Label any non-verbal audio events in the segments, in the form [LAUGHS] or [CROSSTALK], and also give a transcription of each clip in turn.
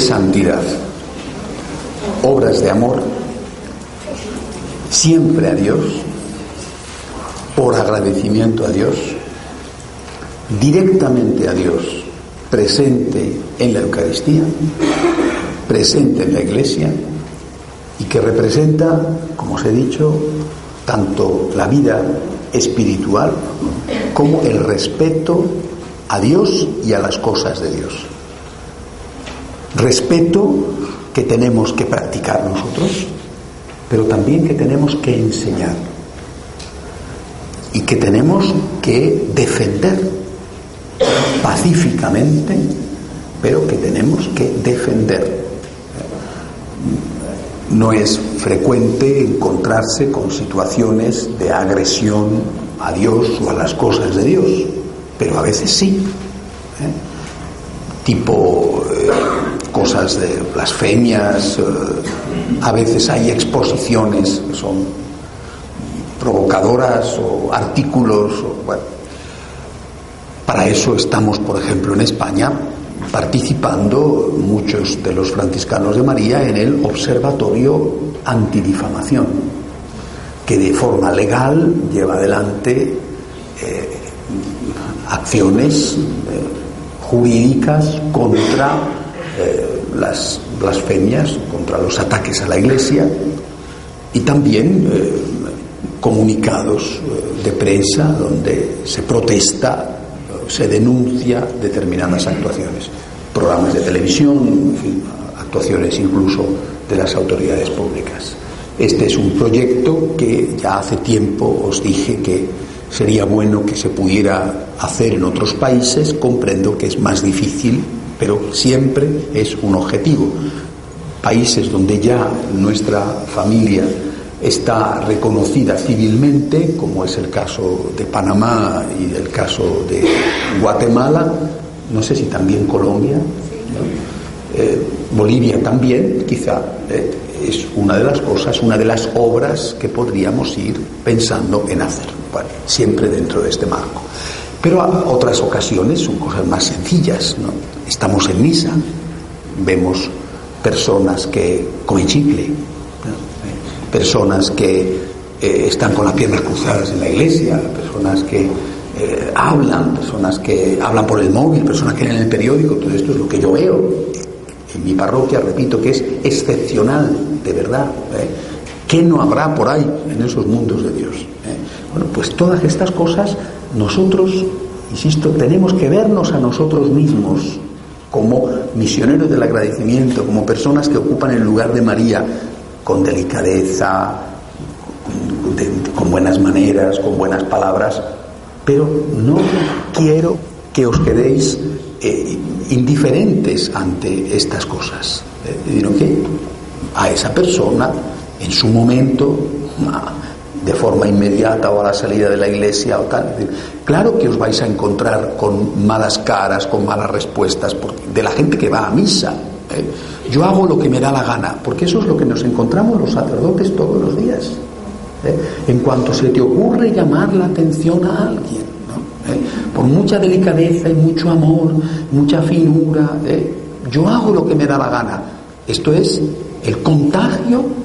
Santidad, obras de amor, siempre a Dios, por agradecimiento a Dios, directamente a Dios, presente en la Eucaristía, presente en la Iglesia y que representa, como os he dicho, tanto la vida espiritual como el respeto a Dios y a las cosas de Dios respeto que tenemos que practicar nosotros, pero también que tenemos que enseñar y que tenemos que defender pacíficamente, pero que tenemos que defender. No es frecuente encontrarse con situaciones de agresión a Dios o a las cosas de Dios, pero a veces sí. ¿eh? Tipo eh, cosas de blasfemias, eh, a veces hay exposiciones que son provocadoras o artículos. Para eso estamos, por ejemplo, en España participando muchos de los franciscanos de María en el Observatorio Antidifamación, que de forma legal lleva adelante eh, acciones eh, jurídicas contra eh, las blasfemias, contra los ataques a la Iglesia y también eh, comunicados eh, de prensa donde se protesta, se denuncia determinadas actuaciones, programas de televisión, actuaciones incluso de las autoridades públicas. Este es un proyecto que ya hace tiempo os dije que sería bueno que se pudiera hacer en otros países, comprendo que es más difícil pero siempre es un objetivo. Países donde ya nuestra familia está reconocida civilmente, como es el caso de Panamá y el caso de Guatemala, no sé si también Colombia, eh, Bolivia también, quizá eh, es una de las cosas, una de las obras que podríamos ir pensando en hacer, siempre dentro de este marco. Pero a otras ocasiones son cosas más sencillas. Estamos en misa, vemos personas que comen chicle, personas que eh, están con las piernas cruzadas en la iglesia, personas que eh, hablan, personas que hablan por el móvil, personas que leen el periódico. Todo esto es lo que yo veo en mi parroquia, repito, que es excepcional, de verdad. ¿eh? ¿Qué no habrá por ahí en esos mundos de Dios? Bueno, pues todas estas cosas nosotros, insisto, tenemos que vernos a nosotros mismos como misioneros del agradecimiento, como personas que ocupan el lugar de María con delicadeza, con, buenas maneras, con buenas palabras, pero no quiero que os quedéis eh, indiferentes ante estas cosas, eh, que a esa persona, en su momento, de forma inmediata o a la salida de la iglesia o tal. Claro que os vais a encontrar con malas caras, con malas respuestas de la gente que va a misa. ¿eh? Yo hago lo que me da la gana, porque eso es lo que nos encontramos los sacerdotes todos los días. ¿eh? En cuanto se te ocurre llamar la atención a alguien, ¿Eh? por mucha delicadeza y mucho amor, mucha finura, yo hago lo que me da la gana. Esto es el contagio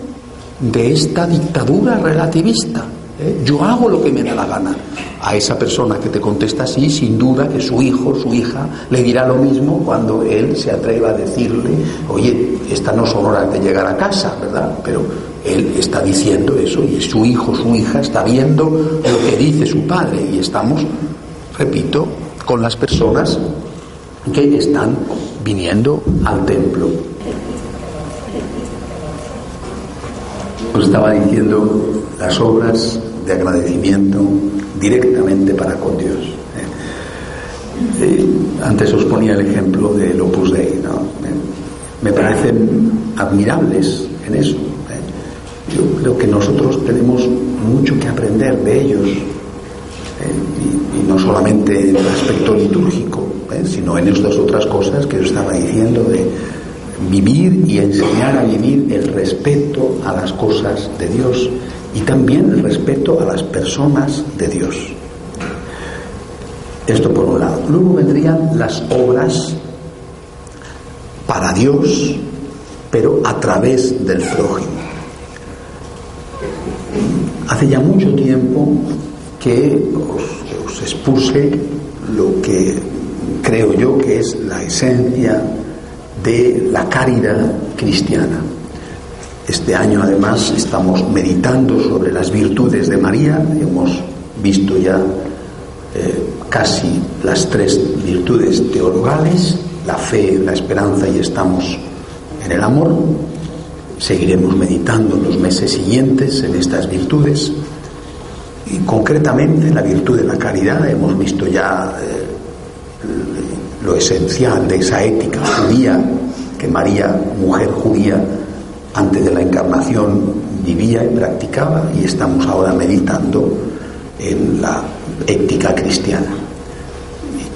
de esta dictadura relativista, ¿eh? Yo hago lo que me da la gana. A esa persona que te contesta así, sin duda que su hijo, su hija, le dirá lo mismo cuando él se atreva a decirle, oye, esta no son horas de llegar a casa, ¿verdad? Pero él está diciendo eso y su hijo, su hija está viendo lo que dice su padre y estamos, repito, con las personas que están viniendo al templo. Os estaba diciendo las obras de agradecimiento directamente para con Dios. ¿eh? Eh, antes os ponía el ejemplo del Opus Dei, ¿no? me parecen admirables en eso. ¿eh? Yo creo que nosotros tenemos mucho que aprender de ellos, y, y, no solamente en el aspecto litúrgico, sino en estas otras cosas que os estaba diciendo de vivir y enseñar a vivir el respeto a las cosas de Dios y también el respeto a las personas de Dios. Esto por un lado. Luego vendrían las obras para Dios, pero a través del prójimo. Hace ya mucho tiempo que os, expuse lo que creo yo que es la esencia de la caridad cristiana. Este año además estamos meditando sobre las virtudes de María, hemos visto ya eh, casi las tres virtudes teologales, la fe, la esperanza y estamos en el amor. Seguiremos meditando en los meses siguientes en estas virtudes y concretamente en la virtud de la caridad hemos visto ya eh, lo esencial de esa ética judía que María, mujer judía, antes de la encarnación vivía y practicaba y estamos ahora meditando en la ética cristiana.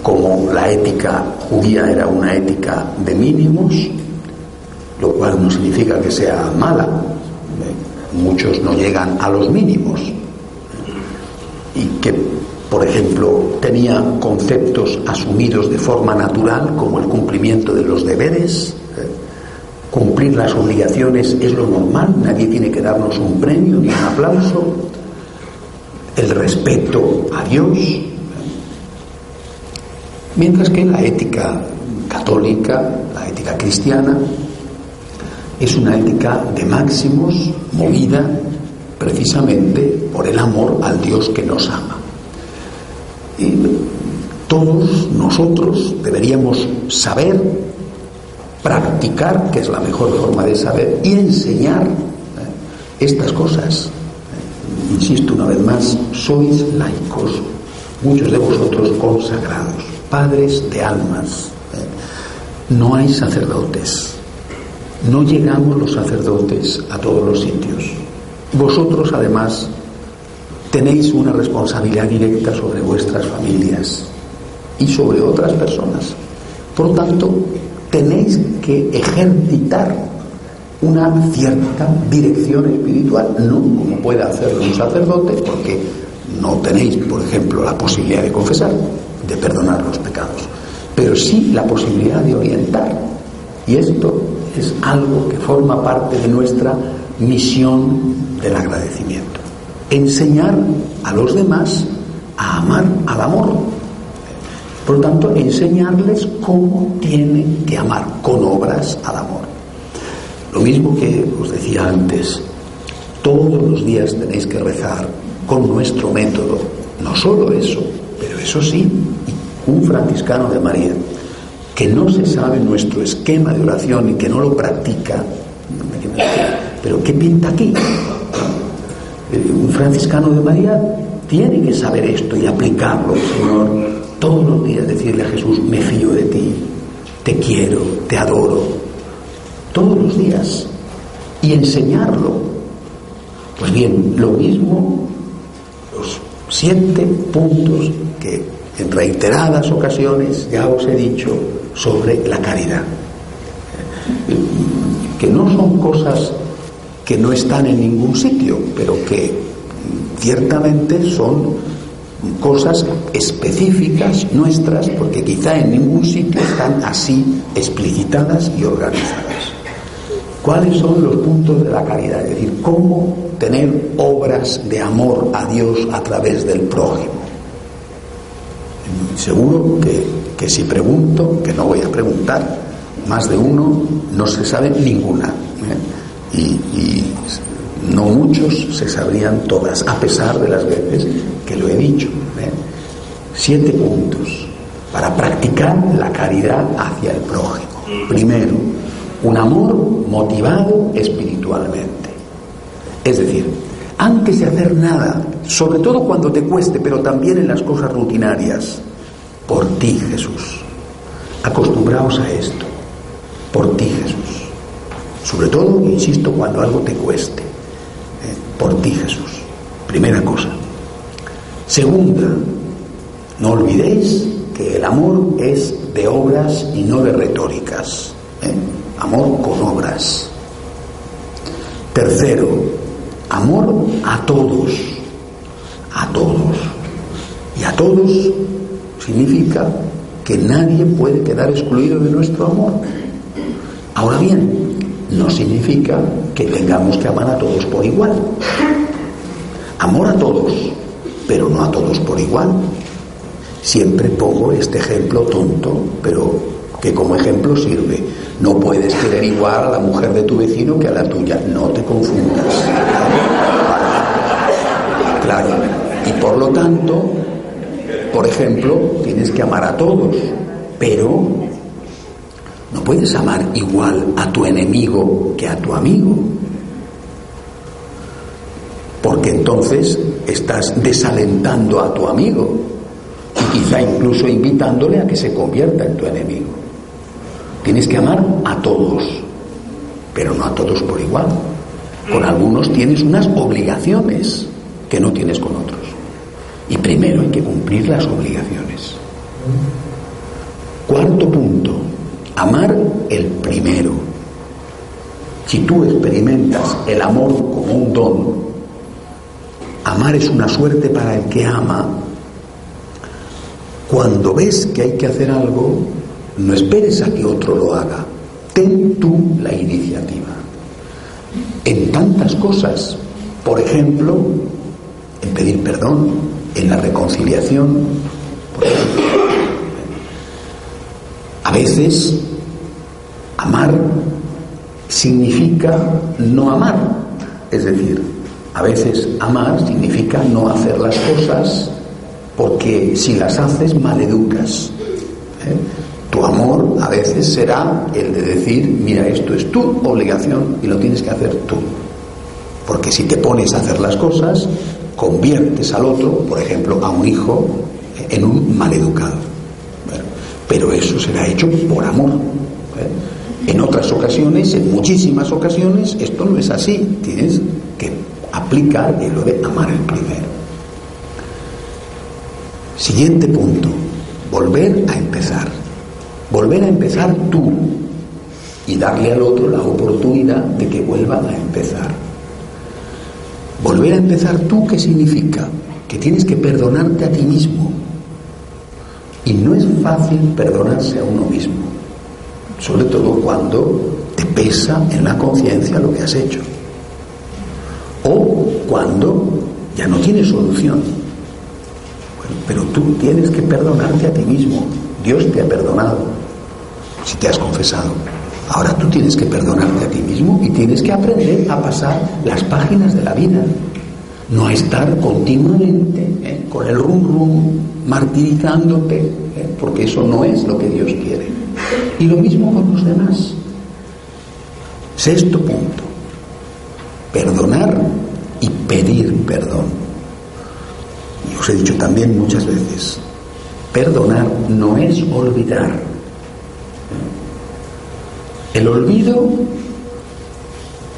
Como la ética judía era una ética de mínimos, lo cual no significa que sea mala, muchos no llegan a los mínimos, y por ejemplo, tenía conceptos asumidos de forma natural como el cumplimiento de los deberes, Cumplir las obligaciones es lo normal, nadie tiene que darnos un premio ni un aplauso. El respeto a Dios. Mientras que la ética católica, la ética cristiana, es una ética de máximos movida precisamente por el amor al Dios que nos ama. Y todos nosotros deberíamos saber practicar, que es la mejor forma de saber, y enseñar ¿eh? estas cosas. ¿eh? Insisto una vez más, sois laicos, muchos de vosotros consagrados, padres de almas. ¿eh? No hay sacerdotes, no llegamos los sacerdotes a todos los sitios. Vosotros además tenéis una responsabilidad directa sobre vuestras familias y sobre otras personas. Por lo tanto, tenéis que ejercitar una cierta dirección espiritual, no como puede hacerlo un sacerdote, porque no tenéis, por ejemplo, la posibilidad de confesar, de perdonar los pecados, pero sí la posibilidad de orientar. Y esto es algo que forma parte de nuestra misión del agradecimiento. Enseñar a los demás a amar al amor, por lo tanto, enseñarles cómo tienen que amar con obras al amor. Lo mismo que os decía antes, todos los días tenéis que rezar con nuestro método. No solo eso, pero eso sí, un franciscano de María que no se sabe nuestro esquema de oración y que no lo practica, pero ¿qué pinta aquí? Eh, un franciscano de María tiene que saber esto y aplicarlo, Señor. Todos los días decirle a Jesús, me fío de ti, te quiero, te adoro, todos los días, y enseñarlo. Pues bien, lo mismo, los siete puntos que en reiteradas ocasiones ya os he dicho sobre la caridad, que no son cosas que no están en ningún sitio, pero que ciertamente son cosas específicas nuestras, porque quizá en ningún sitio están así explicitadas y organizadas. ¿Cuáles son los puntos de la caridad? Es decir, cómo tener obras de amor a Dios a través del prójimo. Seguro que, que si pregunto, que no voy a preguntar, más de uno no se sabe ninguna. Y, y, no muchos se sabrían todas, a pesar de las veces que lo he dicho. ¿eh? Siete puntos para practicar la caridad hacia el prójimo. Primero, un amor motivado espiritualmente. Es decir, antes de hacer nada, sobre todo cuando te cueste, pero también en las cosas rutinarias, por ti Jesús. Acostumbraos a esto, por ti Jesús. Sobre todo, insisto, cuando algo te cueste, eh, por ti Jesús. Primera cosa. Segunda, no olvidéis que el amor es de obras y no de retóricas. ¿eh? Amor con obras. Tercero, amor a todos. A todos. Y a todos significa que nadie puede quedar excluido de nuestro amor. Ahora bien, no significa que tengamos que amar a todos por igual. [LAUGHS] Amor a todos, pero no a todos por igual. Siempre pongo este ejemplo tonto, pero que como ejemplo sirve. No puedes querer igual a la mujer de tu vecino que a la tuya. No te confundas. [LAUGHS] Claro. Y por lo tanto, por ejemplo, tienes que amar a todos, pero no puedes amar igual a tu enemigo que a tu amigo. Porque entonces estás desalentando a tu amigo y quizá incluso invitándole a que se convierta en tu enemigo. Tienes que amar a todos, pero no a todos por igual. Con algunos tienes unas obligaciones que no tienes con otros. Y primero hay que cumplir las obligaciones. Cuarto punto, amar el primero. Si tú experimentas el amor como un don, amar es una suerte para el que ama. Cuando ves que hay que hacer algo, no esperes a que otro lo haga. Ten tú la iniciativa. En tantas cosas, por ejemplo, en pedir perdón, en la reconciliación, por ejemplo. A veces, amar significa no amar. Es decir, a veces amar significa no hacer las cosas porque si las haces maleducas. ¿eh? Tu amor a veces será el de decir, mira, esto es tu obligación y lo tienes que hacer tú. Porque si te pones a hacer las cosas, conviertes al otro, por ejemplo, a un hijo, en un maleducado. Bueno, pero eso será hecho por amor. ¿eh? En otras ocasiones, en muchísimas ocasiones, esto no es así. Tienes que aplicar lo de amar el primero. Siguiente punto, volver a empezar. Volver a empezar tú y darle al otro la oportunidad de que vuelva a empezar. Volver a empezar tú, ¿qué significa? Que tienes que perdonarte a ti mismo. Y no es fácil perdonarse a uno mismo, sobre todo cuando te pesa en la conciencia lo que has hecho. O cuando ya no tienes solución. Pero tú tienes que perdonarte a ti mismo. Dios te ha perdonado si te has confesado. Ahora tú tienes que perdonarte a ti mismo y tienes que aprender a pasar las páginas de la vida. No estar continuamente ¿eh? con el rum rum, martirizándote, ¿eh? porque eso no es lo que Dios quiere. Y lo mismo con los demás. Sexto punto. Perdonar y pedir perdón. Y os he dicho también muchas veces, perdonar no es olvidar. El olvido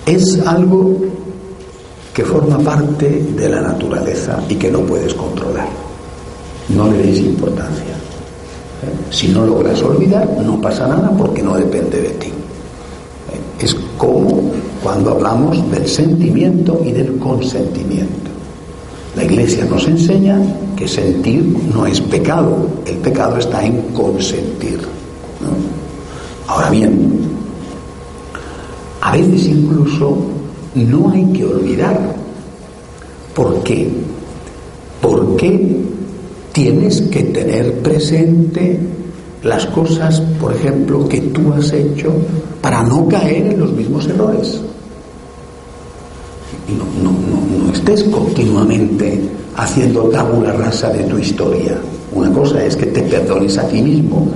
es algo que forma parte de la naturaleza y que no puedes controlar. No le deis importancia. Si no logras olvidar, no pasa nada porque no depende de ti. Es como cuando hablamos del sentimiento y del consentimiento. La Iglesia nos enseña que sentir no es pecado, el pecado está en consentir. Ahora bien, A veces incluso no hay que olvidar. ¿Por qué? Porque tienes que tener presente las cosas, por ejemplo, que tú has hecho para no caer en los mismos errores. No, no, estés continuamente haciendo tabula rasa de tu historia. Una cosa es que te perdones a ti mismo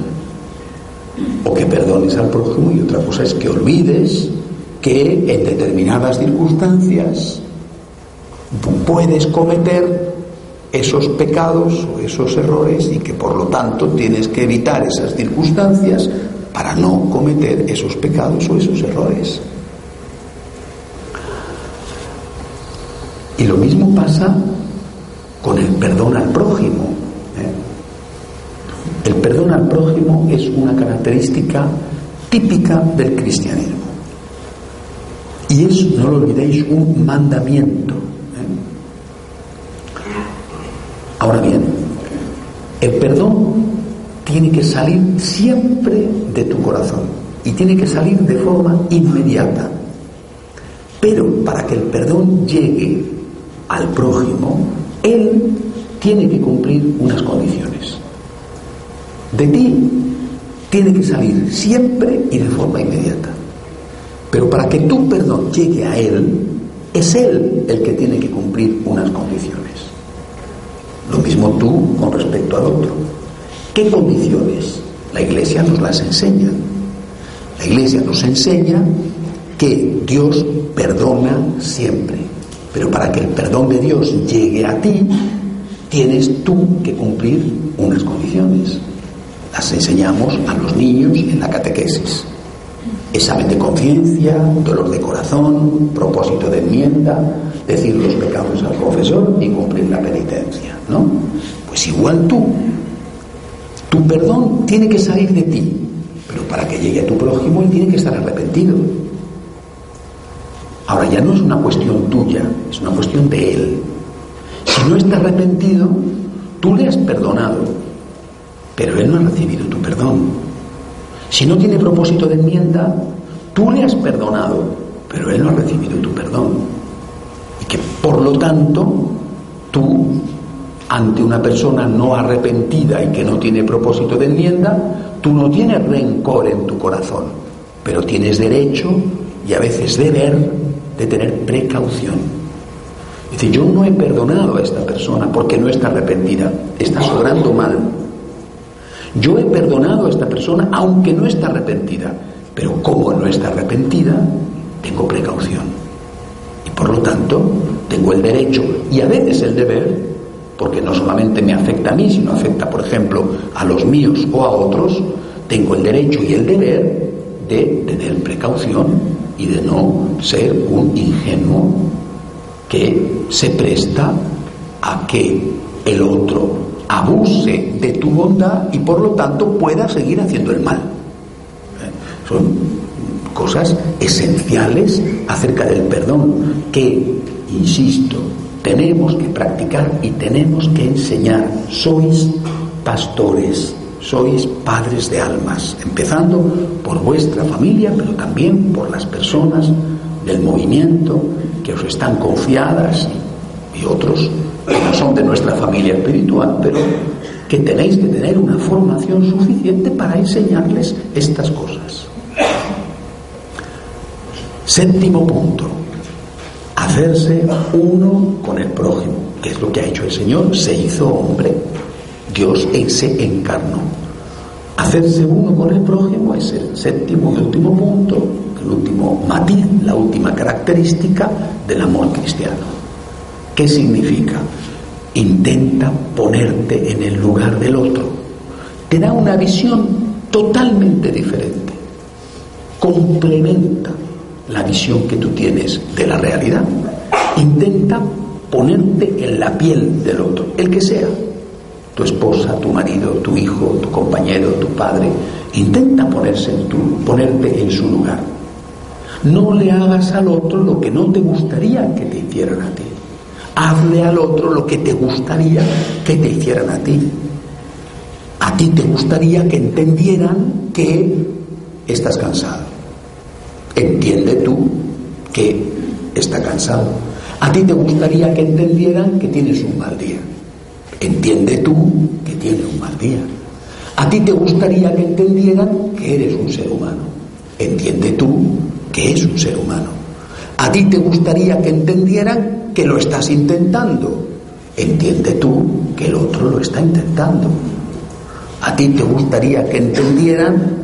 o que perdones al prójimo y otra cosa es que olvides que en determinadas circunstancias puedes cometer esos pecados o esos errores y que por lo tanto tienes que evitar esas circunstancias para no cometer esos pecados o esos errores. Y lo mismo pasa con el perdón al prójimo. ¿eh? El perdón al prójimo es una característica típica del cristianismo. Y es, no lo olvidéis, un mandamiento. Ahora bien, el perdón tiene que salir siempre de tu corazón y tiene que salir de forma inmediata. Pero para que el perdón llegue al prójimo, él tiene que cumplir unas condiciones. De ti tiene que salir siempre y de forma inmediata. Pero para que tu perdón llegue a él, es él el que tiene que cumplir unas condiciones. Lo mismo tú con respecto al otro. ¿Qué condiciones? La Iglesia nos las enseña. La Iglesia nos enseña que Dios perdona siempre. Pero para que el perdón de Dios llegue a ti, tienes tú que cumplir unas condiciones. Las enseñamos a los niños en la catequesis. Examen de conciencia, dolor de corazón, propósito de enmienda, decir los pecados al confesor y cumplir la penitencia, ¿no? Pues igual tú, tu perdón tiene que salir de ti, pero para que llegue a tu prójimo él tiene que estar arrepentido. Ahora ya no es una cuestión tuya, es una cuestión de él. Si no está arrepentido, tú le has perdonado, pero él no ha recibido tu perdón. Si no tiene propósito de enmienda, tú le has perdonado, pero él no ha recibido tu perdón. Que por lo tanto tú, ante una persona no arrepentida y que no tiene propósito de enmienda, tú no tienes rencor en tu corazón, pero tienes derecho y a veces deber de tener precaución. Dice, yo no he perdonado a esta persona porque no está arrepentida, está sobrando mal. Yo he perdonado a esta persona aunque no está arrepentida, pero como no está arrepentida, tengo precaución. Por lo tanto, tengo el derecho y a veces el deber, porque no solamente me afecta a mí, sino afecta, por ejemplo, a los míos o a otros, tengo el derecho y el deber de tener precaución y de no ser un ingenuo que se presta a que el otro abuse de tu bondad y por lo tanto pueda seguir haciendo el mal. ¿Eh? Cosas esenciales acerca del perdón que, insisto, tenemos que practicar y tenemos que enseñar. Sois pastores, sois padres de almas, empezando por vuestra familia, pero también por las personas del movimiento que os están confiadas y otros que no son de nuestra familia espiritual, pero que tenéis que tener una formación suficiente para enseñarles estas cosas. Séptimo punto, hacerse uno con el prójimo, que es lo que ha hecho el Señor, se hizo hombre, Dios se encarnó. Hacerse uno con el prójimo es el séptimo y último punto, el último matiz, la última característica del amor cristiano. ¿Qué significa? Intenta ponerte en el lugar del otro. Te da una visión totalmente diferente. Complementa la visión que tú tienes de la realidad. Intenta ponerte en la piel del otro, el que sea, tu esposa, tu marido, tu hijo, tu compañero, tu padre. Intenta ponerse ponerte en su lugar. No le hagas al otro lo que no te gustaría que te hicieran a ti. Hazle al otro lo que te gustaría que te hicieran a ti. A ti te gustaría que entendieran que estás cansado Entiende tú que está cansado. A ti te gustaría que entendieran que tienes un mal día. Entiende tú que tienes un mal día. A ti te gustaría que entendieran que eres un ser humano. Entiende tú que es un ser humano. A ti te gustaría que entendieran que lo estás intentando. Entiende tú que el otro lo está intentando. A ti te gustaría que entendieran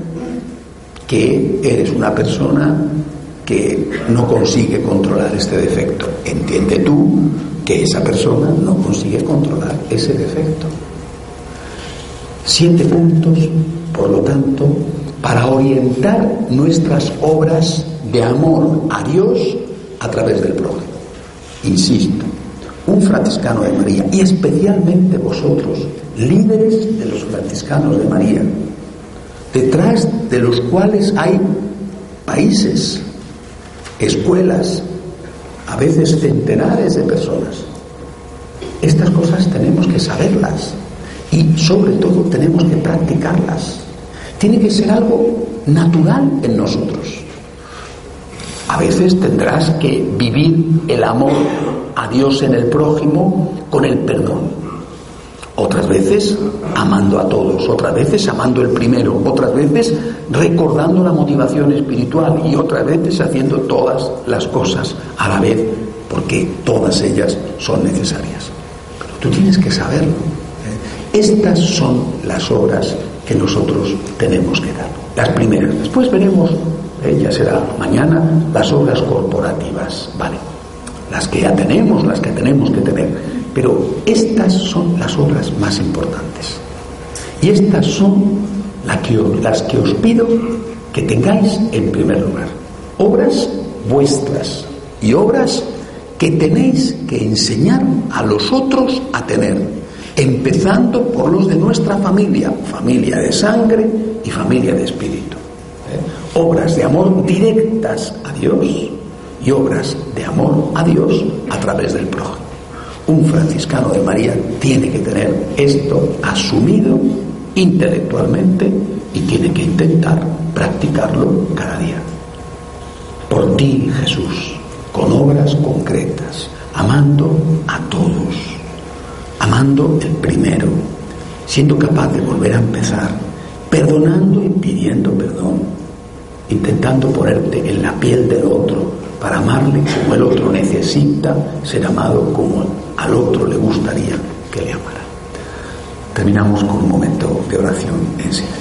que eres una persona que no consigue controlar este defecto. Entiende tú que esa persona no consigue controlar ese defecto. Siete puntos, por lo tanto, para orientar nuestras obras de amor a Dios a través del prójimo. Insisto, un franciscano de María, y especialmente vosotros, líderes de los franciscanos de María, detrás de los cuales hay países, escuelas, a veces centenares de personas. Estas cosas tenemos que saberlas y sobre todo tenemos que practicarlas. Tiene que ser algo natural en nosotros. A veces tendrás que vivir el amor a Dios en el prójimo con el perdón. Otras veces amando a todos, otras veces amando el primero, otras veces recordando la motivación espiritual y otras veces haciendo todas las cosas a la vez, porque todas ellas son necesarias. Pero tú tienes que saberlo. Estas son las obras que nosotros tenemos que dar. Las primeras. Después veremos, eh, ya será mañana, las obras corporativas. Vale. Las que ya tenemos, las que tenemos que tener. Pero estas son las obras más importantes. Y estas son las que, os pido que tengáis en primer lugar. Obras vuestras y obras que tenéis que enseñar a los otros a tener empezando por los de nuestra familia, familia de sangre y familia de espíritu. ¿eh? Obras de amor directas a Dios y obras de amor a Dios a través del prójimo. Un franciscano de María tiene que tener esto asumido intelectualmente y tiene que intentar practicarlo cada día. Por ti, Jesús, con obras concretas, amando a todos amando el primero, siendo capaz de volver a empezar, perdonando y pidiendo perdón, intentando ponerte en la piel del otro para amarle como el otro necesita ser amado como al otro le gustaría que le amara. Terminamos con un momento de oración en silencio.